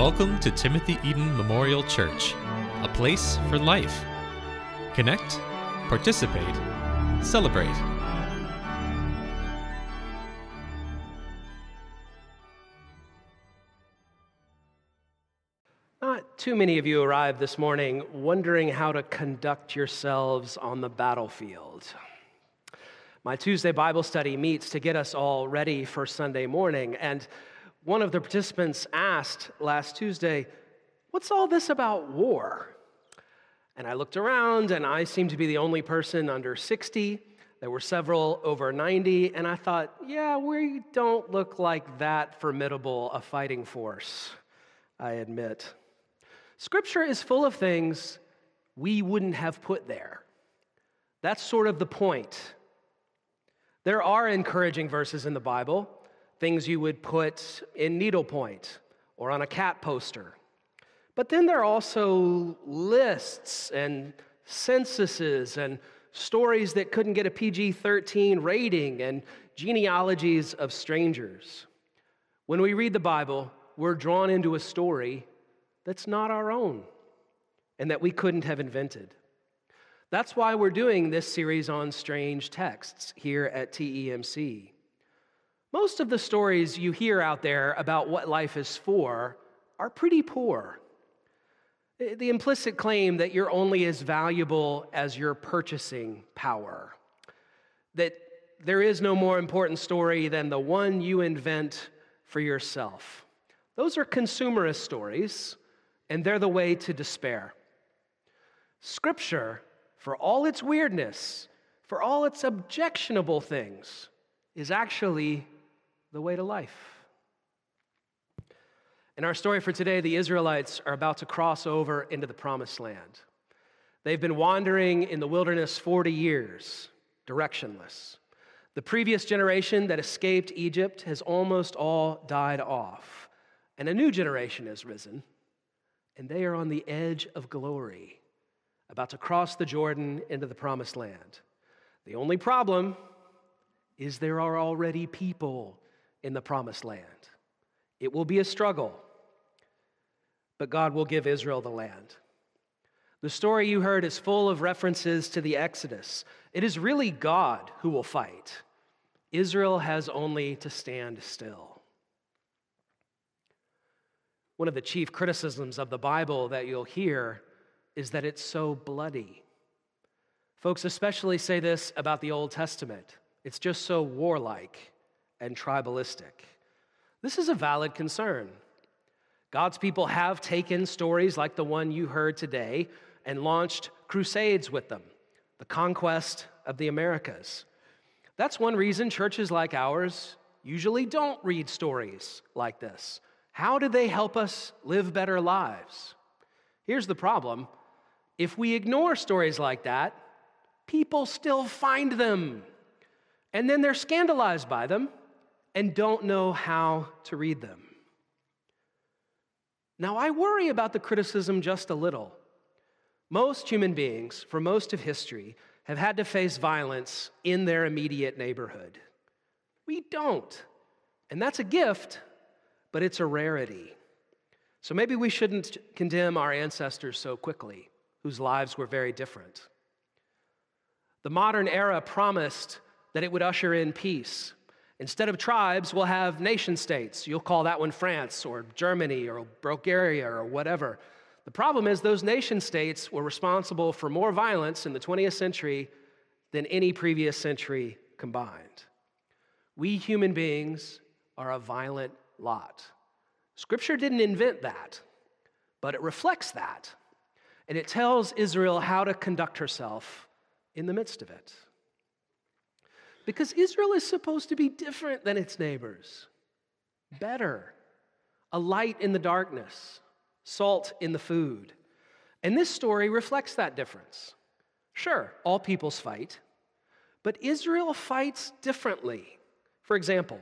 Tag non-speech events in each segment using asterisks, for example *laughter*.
Welcome to Timothy Eaton Memorial Church, a place for life. Connect, participate, celebrate. Not too many of you arrived this morning wondering how to conduct yourselves on the battlefield. My Tuesday Bible study meets to get us all ready for Sunday morning, and one of the participants asked last Tuesday, What's all this about war? And I looked around, and I seemed to be the only person under 60. There were several over 90, and I thought, yeah, we don't look like that formidable a fighting force, I admit. Scripture is full of things we wouldn't have put there. That's sort of the point. There are encouraging verses in the Bible, things you would put in needlepoint or on a cat poster. But then there are also lists and censuses and stories that couldn't get a PG 13 rating and genealogies of strangers. When we read the Bible, we're drawn into a story that's not our own and that we couldn't have invented. That's why we're doing this series on strange texts here at TEMC. Most of the stories you hear out there about what life is for are pretty poor. Eh, the implicit claim that you're only as valuable as your purchasing power, that there is no more important story than the one you invent for yourself. Those are consumerist stories, and they're the way to despair. Scripture for all its weirdness, for all its objectionable things, is actually the way to life. In our story for today, the Israelites are about to cross over into the promised land. They've been wandering in the wilderness 40 years, directionless. The previous generation that escaped Egypt has almost all died off, and a new generation has risen, and they are on the edge of glory about to cross the Jordan into the promised land. The only problem is there are already people in the promised land. It will be a struggle, but God will give Israel the land. The story you heard is full of references to the Exodus. It is really God who will fight. Israel has only to stand still. One of the chief criticisms of the Bible that you'll hear is that it's so bloody. Folks especially say this about the Old Testament it's just so warlike and tribalistic. This is a valid concern. God's people have taken stories like the one you heard today and launched crusades with them, the conquest of the Americas. That's one reason churches like ours usually don't read stories like this. How do they help us live better lives? Here's the problem if we ignore stories like that, people still find them. And then they're scandalized by them and don't know how to read them. Now, I worry about the criticism just a little. Most human beings, for most of history, have had to face violence in their immediate neighborhood. We don't. And that's a gift, but it's a rarity. So maybe we shouldn't condemn our ancestors so quickly whose lives were very different. The modern era promised that it would usher in peace. Instead of tribes, we'll have nation states. You'll call that one France or Germany or Bulgaria or whatever. The problem is, those nation states were responsible for more violence in the 20th century than any previous century combined. We human beings are a violent lot. Scripture didn't invent that, but it reflects that and it tells Israel how to conduct herself in the midst of it. Because Israel is supposed to be different than its neighbors, better, a light in the darkness, salt in the food. And this story reflects that difference. Sure, all peoples fight, but Israel fights differently. For example,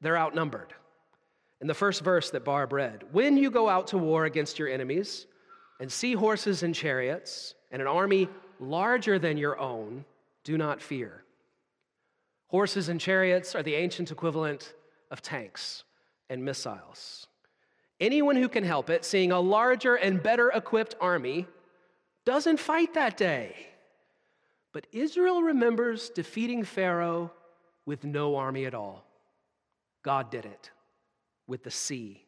they're outnumbered. In the first verse that Barb read, when you go out to war against your enemies, and see horses and chariots, and an army larger than your own, do not fear. Horses and chariots are the ancient equivalent of tanks and missiles. Anyone who can help it, seeing a larger and better equipped army, doesn't fight that day. But Israel remembers defeating Pharaoh with no army at all. God did it with the sea.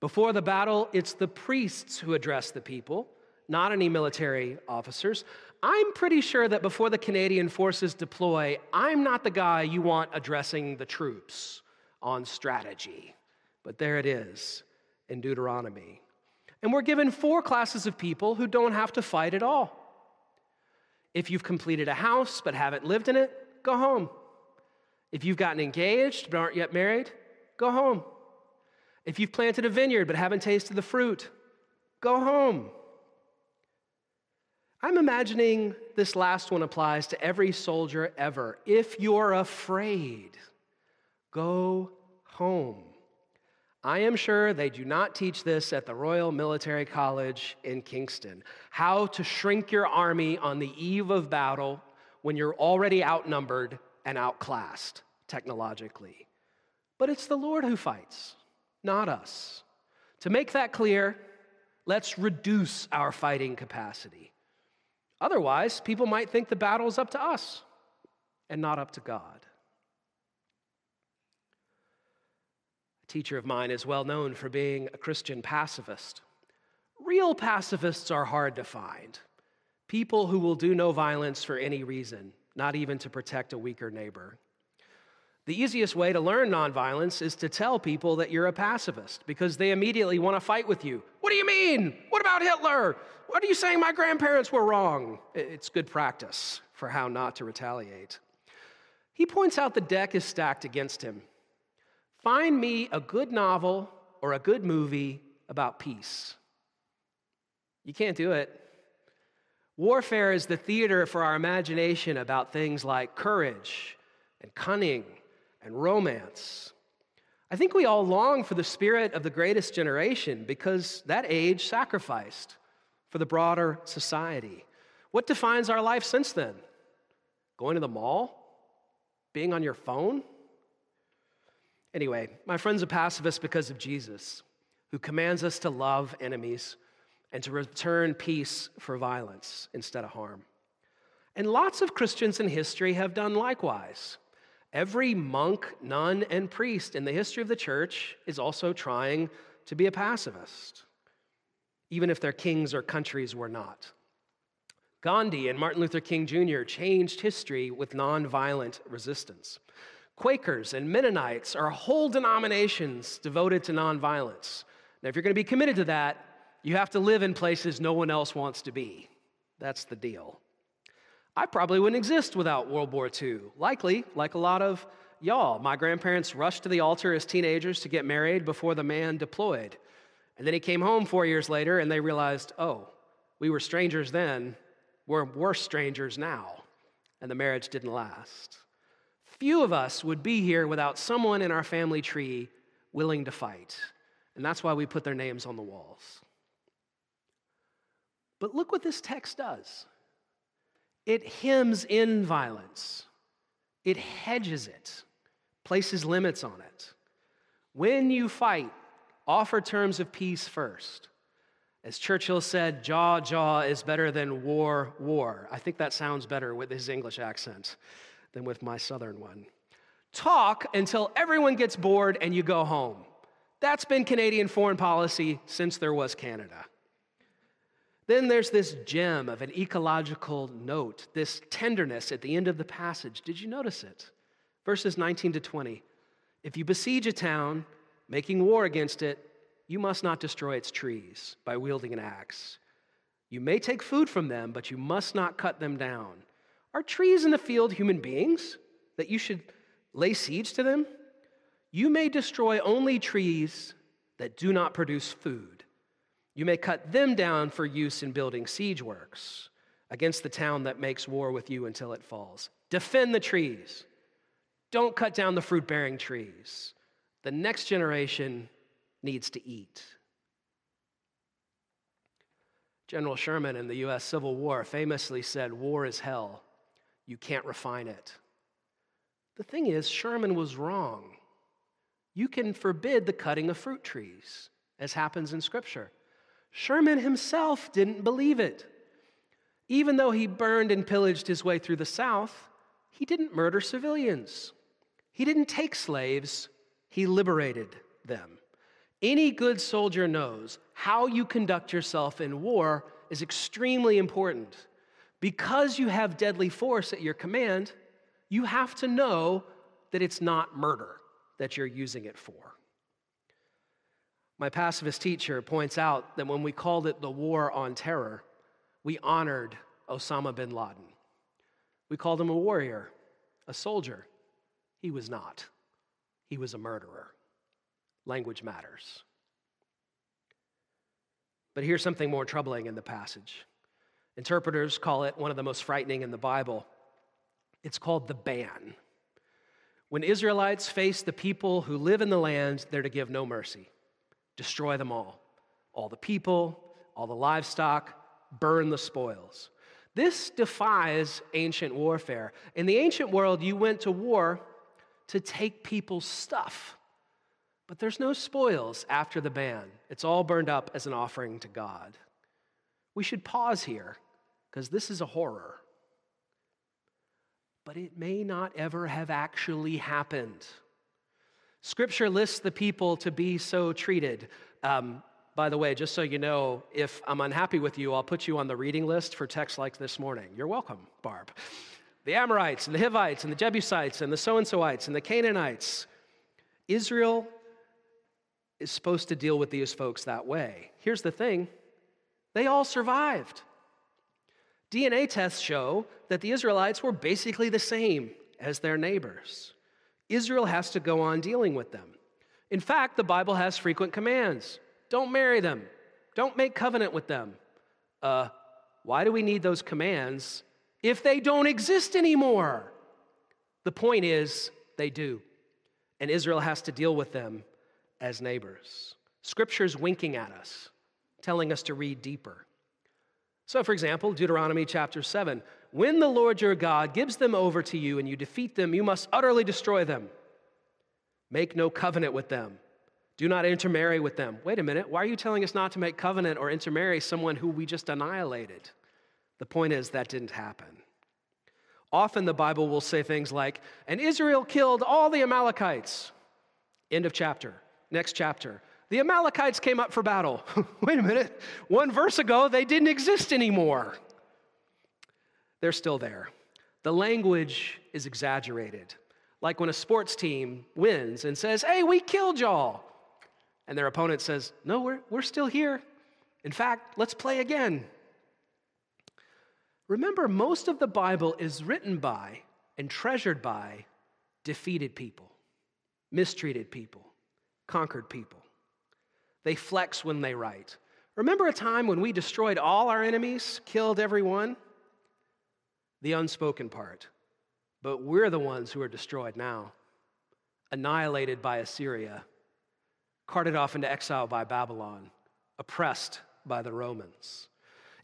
Before the battle, it's the priests who address the people, not any military officers. I'm pretty sure that before the Canadian forces deploy, I'm not the guy you want addressing the troops on strategy. But there it is in Deuteronomy. And we're given four classes of people who don't have to fight at all. If you've completed a house but haven't lived in it, go home. If you've gotten engaged but aren't yet married, go home. If you've planted a vineyard but haven't tasted the fruit, go home. I'm imagining this last one applies to every soldier ever. If you're afraid, go home. I am sure they do not teach this at the Royal Military College in Kingston. How to shrink your army on the eve of battle when you're already outnumbered and outclassed technologically. But it's the Lord who fights, not us. To make that clear, let's reduce our fighting capacity. Otherwise, people might think the battle's up to us and not up to God. A teacher of mine is well known for being a Christian pacifist. Real pacifists are hard to find. People who will do no violence for any reason, not even to protect a weaker neighbor. The easiest way to learn nonviolence is to tell people that you're a pacifist because they immediately want to fight with you. What do you mean? What about Hitler? What are you saying my grandparents were wrong? It's good practice for how not to retaliate. He points out the deck is stacked against him. Find me a good novel or a good movie about peace. You can't do it. Warfare is the theater for our imagination about things like courage and cunning and romance. I think we all long for the spirit of the greatest generation because that age sacrificed for the broader society. What defines our life since then? Going to the mall? Being on your phone? Anyway, my friend's a pacifist because of Jesus, who commands us to love enemies and to return peace for violence instead of harm. And lots of Christians in history have done likewise. Every monk, nun, and priest in the history of the church is also trying to be a pacifist, even if their kings or countries were not. Gandhi and Martin Luther King Jr. changed history with nonviolent resistance. Quakers and Mennonites are whole denominations devoted to nonviolence. Now, if you're going to be committed to that, you have to live in places no one else wants to be. That's the deal. I probably wouldn't exist without World War II. Likely, like a lot of y'all, my grandparents rushed to the altar as teenagers to get married before the man deployed. And then he came home four years later and they realized, oh, we were strangers then, we're worse strangers now. And the marriage didn't last. Few of us would be here without someone in our family tree willing to fight. And that's why we put their names on the walls. But look what this text does it hems in violence, it hedges it, places limits on it. When you fight, offer terms of peace first. As Churchill said, jaw, jaw is better than war, war. I think that sounds better with his English accent than with my southern one. Talk until everyone gets bored and you go home. That's been Canadian foreign policy since there was Canada. Then there's this gem of an ecological note, this tenderness at the end of the passage. Did you notice it? Verses 19 to 20. If you besiege a town, making war against it, you must not destroy its trees by wielding an axe. You may take food from them, but you must not cut them down. Are trees in the field human beings that you should lay siege to them? You may destroy only trees that do not produce food. You may cut them down for use in building siege works against the town that makes war with you until it falls. Defend the trees. Don't cut down the fruit bearing trees. The next generation needs to eat. General Sherman in the US Civil War famously said, War is hell. You can't refine it. The thing is, Sherman was wrong. you can forbid the cutting of fruit trees, as happens in Scripture. Sherman himself didn't believe it. Even though he burned and pillaged his way through the South, he didn't murder civilians. He didn't take slaves, he liberated them. Any good soldier knows how you conduct yourself in war is extremely important. Because you have deadly force at your command, you have to know that it's not murder that you're using it for. My pacifist teacher points out that when we called it the war on terror, we honored Osama bin Laden. We called him a warrior, a soldier. He was not, he was a murderer. Language matters. But here's something more troubling in the passage. Interpreters call it one of the most frightening in the Bible. It's called the ban. When Israelites face the people who live in the land, they're to give no mercy, destroy them all. All the people, all the livestock, burn the spoils. This defies ancient warfare. In the ancient world, you went to war to take people's stuff. But there's no spoils after the ban. It's all burned up as an offering to God. We should pause here because this is a horror. But it may not ever have actually happened. Scripture lists the people to be so treated. Um, by the way, just so you know, if I'm unhappy with you, I'll put you on the reading list for texts like this morning. You're welcome, Barb. The Amorites and the Hivites and the Jebusites and the so and soites and the Canaanites. Israel is supposed to deal with these folks that way. Here's the thing they all survived. DNA tests show that the Israelites were basically the same as their neighbors. Israel has to go on dealing with them. In fact, the Bible has frequent commands don't marry them, don't make covenant with them. Uh, why do we need those commands if they don't exist anymore? The point is, they do. And Israel has to deal with them as neighbors. Scripture's winking at us, telling us to read deeper. So, for example, Deuteronomy chapter 7 When the Lord your God gives them over to you and you defeat them, you must utterly destroy them. Make no covenant with them. Do not intermarry with them. Wait a minute, why are you telling us not to make covenant or intermarry someone who we just annihilated? The point is, that didn't happen. Often the Bible will say things like, and Israel killed all the Amalekites. End of chapter. Next chapter. The Amalekites came up for battle. *laughs* Wait a minute. One verse ago, they didn't exist anymore. They're still there. The language is exaggerated. Like when a sports team wins and says, Hey, we killed y'all. And their opponent says, No, we're, we're still here. In fact, let's play again. Remember, most of the Bible is written by and treasured by defeated people, mistreated people, conquered people. They flex when they write. Remember a time when we destroyed all our enemies, killed everyone? The unspoken part. But we're the ones who are destroyed now, annihilated by Assyria, carted off into exile by Babylon, oppressed by the Romans.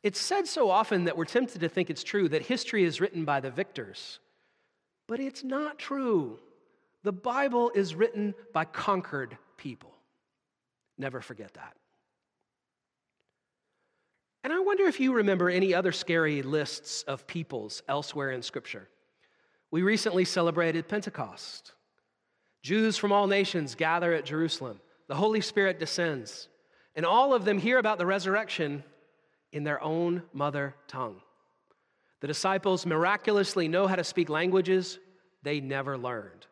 It's said so often that we're tempted to think it's true that history is written by the victors, but it's not true. The Bible is written by conquered people. Never forget that. And I wonder if you remember any other scary lists of peoples elsewhere in Scripture. We recently celebrated Pentecost. Jews from all nations gather at Jerusalem. The Holy Spirit descends, and all of them hear about the resurrection in their own mother tongue. The disciples miraculously know how to speak languages they never learned.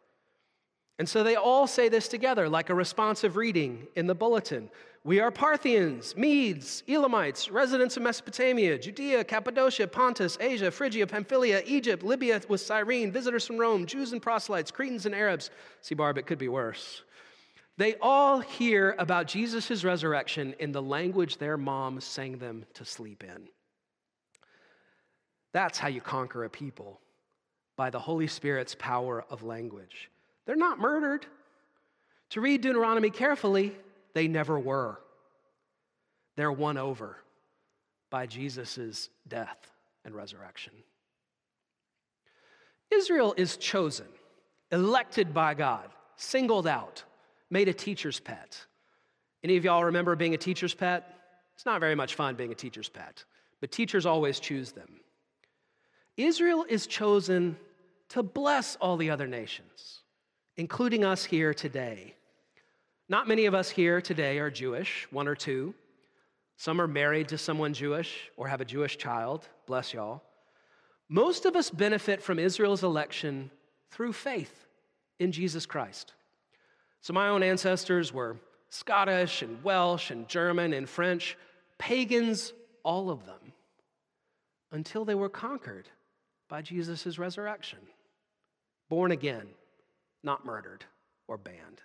And so they all say this together, like a responsive reading in the bulletin. We are Parthians, Medes, Elamites, residents of Mesopotamia, Judea, Cappadocia, Pontus, Asia, Phrygia, Pamphylia, Egypt, Libya with Cyrene, visitors from Rome, Jews and proselytes, Cretans and Arabs. See, Barb, it could be worse. They all hear about Jesus' resurrection in the language their mom sang them to sleep in. That's how you conquer a people by the Holy Spirit's power of language. They're not murdered. To read Deuteronomy carefully, they never were. They're won over by Jesus' death and resurrection. Israel is chosen, elected by God, singled out made a teacher's pet. Any of y'all remember being a teacher's pet? It's not very much fun being a teacher's pet, but teachers always choose them. Israel is chosen to bless all the other nations, including us here today. Not many of us here today are Jewish, one or two. Some are married to someone Jewish or have a Jewish child. Bless y'all. Most of us benefit from Israel's election through faith in Jesus Christ. So, my own ancestors were Scottish and Welsh and German and French, pagans, all of them, until they were conquered by Jesus' resurrection. Born again, not murdered or banned.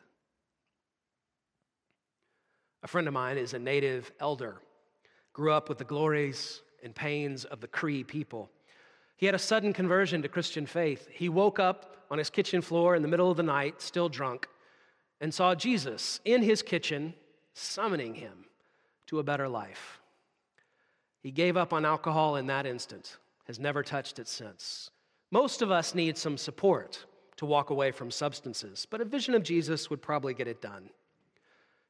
A friend of mine is a native elder, grew up with the glories and pains of the Cree people. He had a sudden conversion to Christian faith. He woke up on his kitchen floor in the middle of the night, still drunk, and saw Jesus in his kitchen summoning him to a better life. He gave up on alcohol in that instant, has never touched it since. Most of us need some support to walk away from substances, but a vision of Jesus would probably get it done.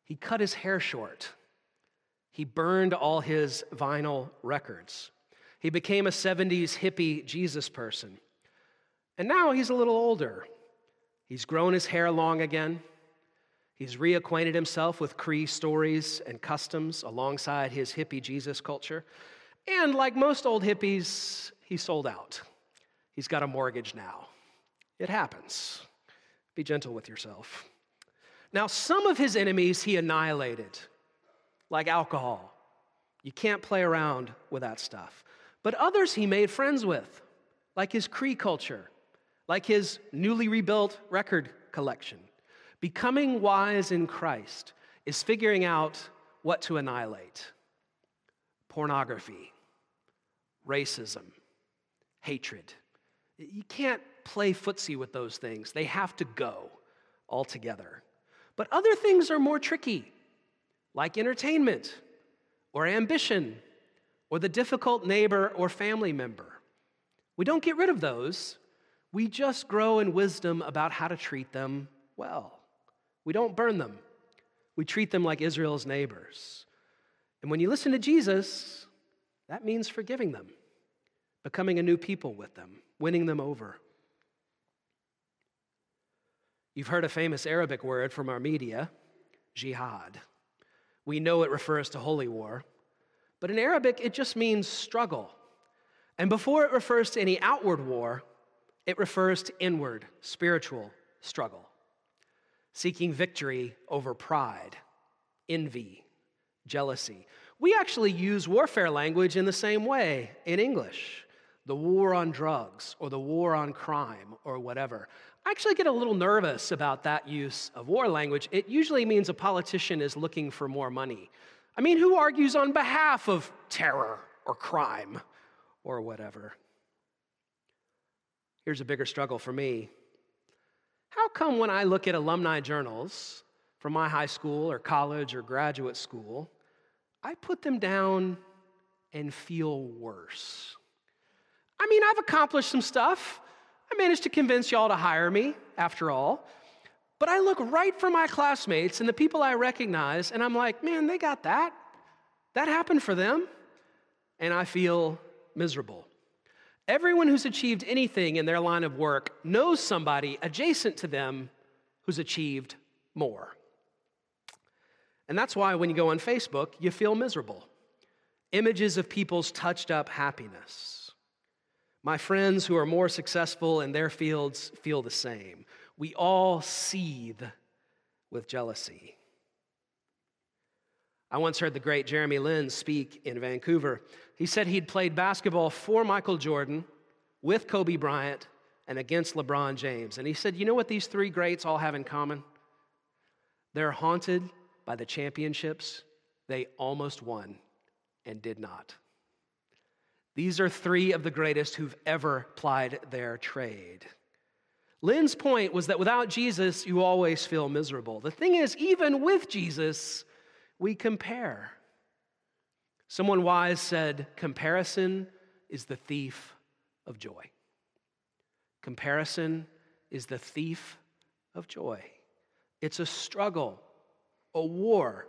He cut his hair short. He burned all his vinyl records. He became a 70s hippie Jesus person. And now he's a little older. He's grown his hair long again. He's reacquainted himself with Cree stories and customs alongside his hippie Jesus culture. And like most old hippies, he sold out. He's got a mortgage now. It happens. Be gentle with yourself. Now, some of his enemies he annihilated, like alcohol. You can't play around with that stuff. But others he made friends with, like his Cree culture, like his newly rebuilt record collection. Becoming wise in Christ is figuring out what to annihilate pornography, racism, hatred. You can't play footsie with those things, they have to go altogether. But other things are more tricky, like entertainment or ambition or the difficult neighbor or family member. We don't get rid of those, we just grow in wisdom about how to treat them well. We don't burn them, we treat them like Israel's neighbors. And when you listen to Jesus, that means forgiving them, becoming a new people with them, winning them over. You've heard a famous Arabic word from our media, jihad. We know it refers to holy war, but in Arabic it just means struggle. And before it refers to any outward war, it refers to inward, spiritual struggle seeking victory over pride, envy, jealousy. We actually use warfare language in the same way in English the war on drugs or the war on crime or whatever. I actually get a little nervous about that use of war language. It usually means a politician is looking for more money. I mean, who argues on behalf of terror or crime or whatever? Here's a bigger struggle for me how come when I look at alumni journals from my high school or college or graduate school, I put them down and feel worse? I mean, I've accomplished some stuff. I managed to convince y'all to hire me, after all. But I look right for my classmates and the people I recognize, and I'm like, man, they got that. That happened for them. And I feel miserable. Everyone who's achieved anything in their line of work knows somebody adjacent to them who's achieved more. And that's why when you go on Facebook, you feel miserable. Images of people's touched up happiness. My friends who are more successful in their fields feel the same. We all seethe with jealousy. I once heard the great Jeremy Lin speak in Vancouver. He said he'd played basketball for Michael Jordan, with Kobe Bryant, and against LeBron James. And he said, You know what these three greats all have in common? They're haunted by the championships they almost won and did not. These are three of the greatest who've ever plied their trade. Lin's point was that without Jesus, you always feel miserable. The thing is, even with Jesus, we compare. Someone wise said, Comparison is the thief of joy. Comparison is the thief of joy. It's a struggle, a war,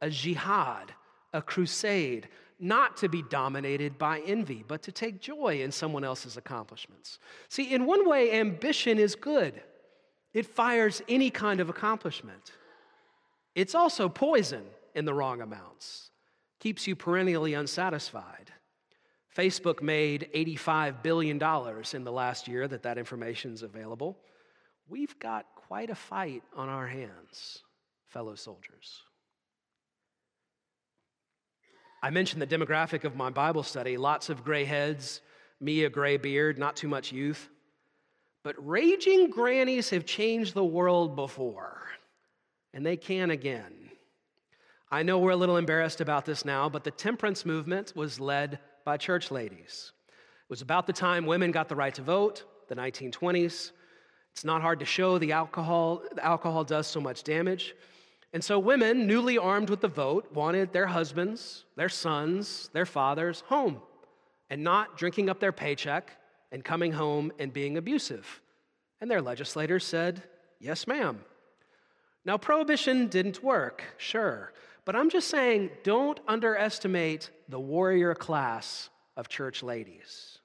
a jihad, a crusade, not to be dominated by envy, but to take joy in someone else's accomplishments. See, in one way, ambition is good, it fires any kind of accomplishment. It's also poison in the wrong amounts, keeps you perennially unsatisfied. Facebook made $85 billion in the last year that that information is available. We've got quite a fight on our hands, fellow soldiers. I mentioned the demographic of my Bible study lots of gray heads, me a gray beard, not too much youth. But raging grannies have changed the world before, and they can again. I know we're a little embarrassed about this now, but the temperance movement was led by church ladies. It was about the time women got the right to vote, the 1920s. It's not hard to show the alcohol, the alcohol does so much damage. And so women, newly armed with the vote, wanted their husbands, their sons, their fathers home and not drinking up their paycheck and coming home and being abusive. And their legislators said, Yes, ma'am. Now, prohibition didn't work, sure, but I'm just saying don't underestimate the warrior class of church ladies.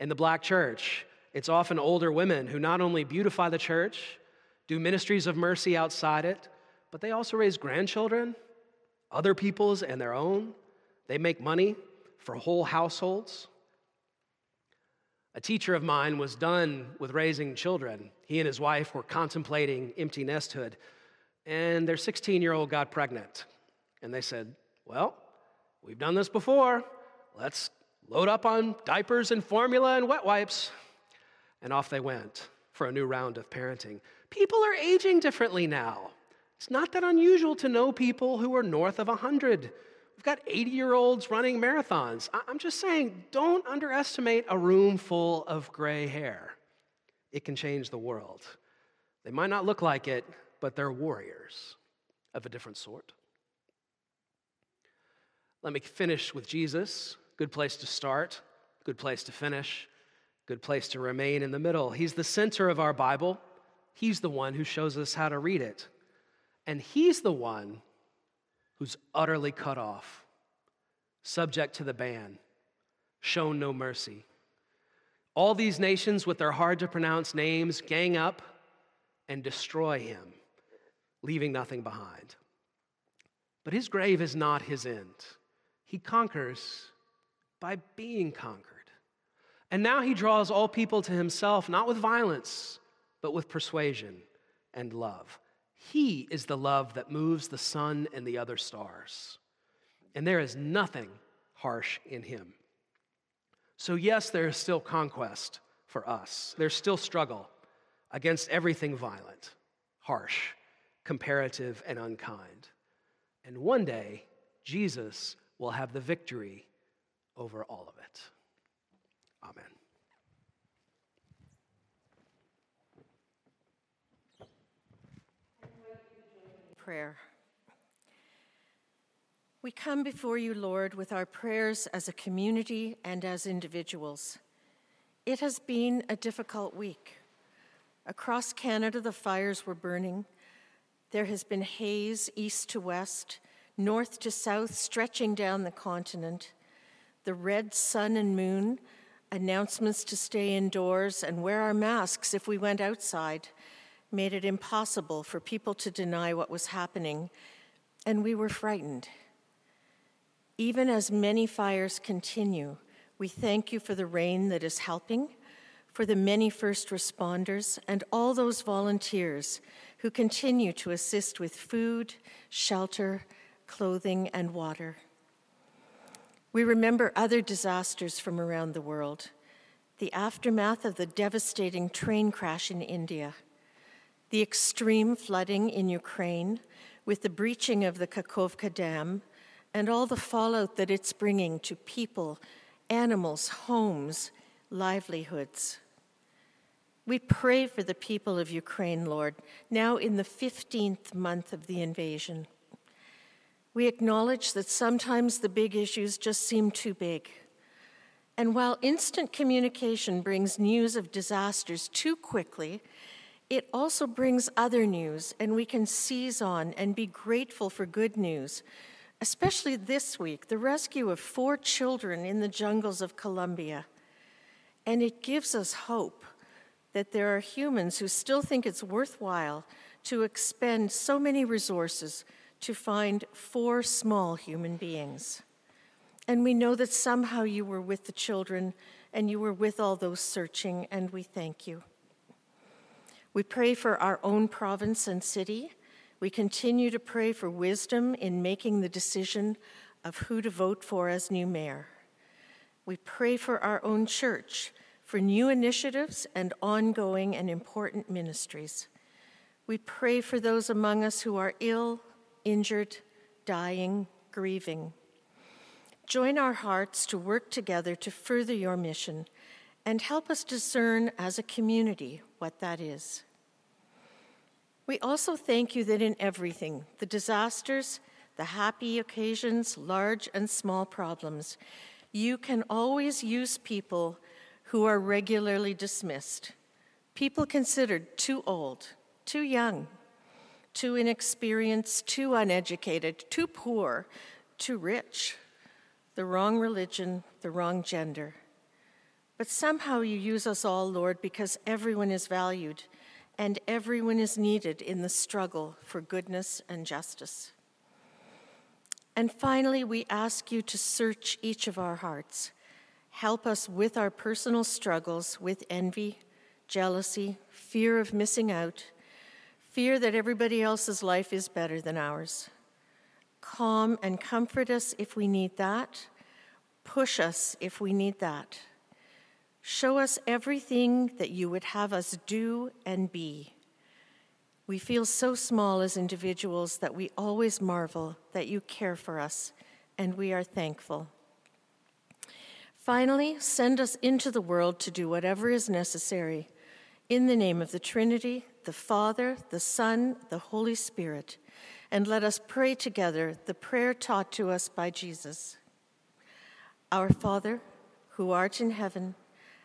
In the black church, it's often older women who not only beautify the church, do ministries of mercy outside it, but they also raise grandchildren, other people's and their own. They make money for whole households. A teacher of mine was done with raising children. He and his wife were contemplating empty nesthood and their 16 year old got pregnant. And they said, Well, we've done this before. Let's load up on diapers and formula and wet wipes. And off they went for a new round of parenting. People are aging differently now. It's not that unusual to know people who are north of 100. We've got 80 year olds running marathons. I'm just saying, don't underestimate a room full of gray hair. It can change the world. They might not look like it, but they're warriors of a different sort. Let me finish with Jesus. Good place to start, good place to finish, good place to remain in the middle. He's the center of our Bible. He's the one who shows us how to read it. And He's the one who's utterly cut off, subject to the ban, shown no mercy. All these nations, with their hard to pronounce names, gang up and destroy him leaving nothing behind. But his grave is not his end. He conquers by being conquered. And now he draws all people to himself, not with violence, but with persuasion and love. He is the love that moves the sun and the other stars. And there is nothing harsh in him. So, yes, there is still conquest for us. There's still struggle against everything violent, harsh, comparative, and unkind. And one day, Jesus will have the victory over all of it. Amen. Prayer. We come before you, Lord, with our prayers as a community and as individuals. It has been a difficult week. Across Canada, the fires were burning. There has been haze east to west, north to south, stretching down the continent. The red sun and moon, announcements to stay indoors and wear our masks if we went outside, made it impossible for people to deny what was happening, and we were frightened. Even as many fires continue, we thank you for the rain that is helping, for the many first responders, and all those volunteers who continue to assist with food, shelter, clothing, and water. We remember other disasters from around the world the aftermath of the devastating train crash in India, the extreme flooding in Ukraine with the breaching of the Kakhovka Dam, and all the fallout that it's bringing to people, animals, homes, livelihoods. We pray for the people of Ukraine, Lord, now in the 15th month of the invasion. We acknowledge that sometimes the big issues just seem too big. And while instant communication brings news of disasters too quickly, it also brings other news, and we can seize on and be grateful for good news, especially this week the rescue of four children in the jungles of Colombia. And it gives us hope that there are humans who still think it's worthwhile to expend so many resources to find four small human beings. And we know that somehow you were with the children and you were with all those searching, and we thank you. We pray for our own province and city. We continue to pray for wisdom in making the decision of who to vote for as new mayor. We pray for our own church, for new initiatives and ongoing and important ministries. We pray for those among us who are ill, injured, dying, grieving. Join our hearts to work together to further your mission and help us discern as a community what that is. We also thank you that in everything, the disasters, the happy occasions, large and small problems, you can always use people who are regularly dismissed, people considered too old, too young, too inexperienced, too uneducated, too poor, too rich, the wrong religion, the wrong gender. But somehow you use us all, Lord, because everyone is valued and everyone is needed in the struggle for goodness and justice. And finally, we ask you to search each of our hearts. Help us with our personal struggles with envy, jealousy, fear of missing out, fear that everybody else's life is better than ours. Calm and comfort us if we need that. Push us if we need that. Show us everything that you would have us do and be. We feel so small as individuals that we always marvel that you care for us, and we are thankful. Finally, send us into the world to do whatever is necessary. In the name of the Trinity, the Father, the Son, the Holy Spirit, and let us pray together the prayer taught to us by Jesus. Our Father, who art in heaven,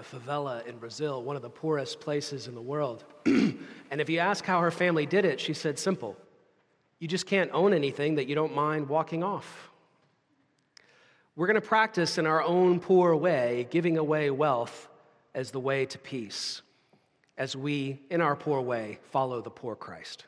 a favela in Brazil, one of the poorest places in the world. *clears throat* and if you ask how her family did it, she said, simple. You just can't own anything that you don't mind walking off. We're going to practice in our own poor way, giving away wealth as the way to peace, as we, in our poor way, follow the poor Christ.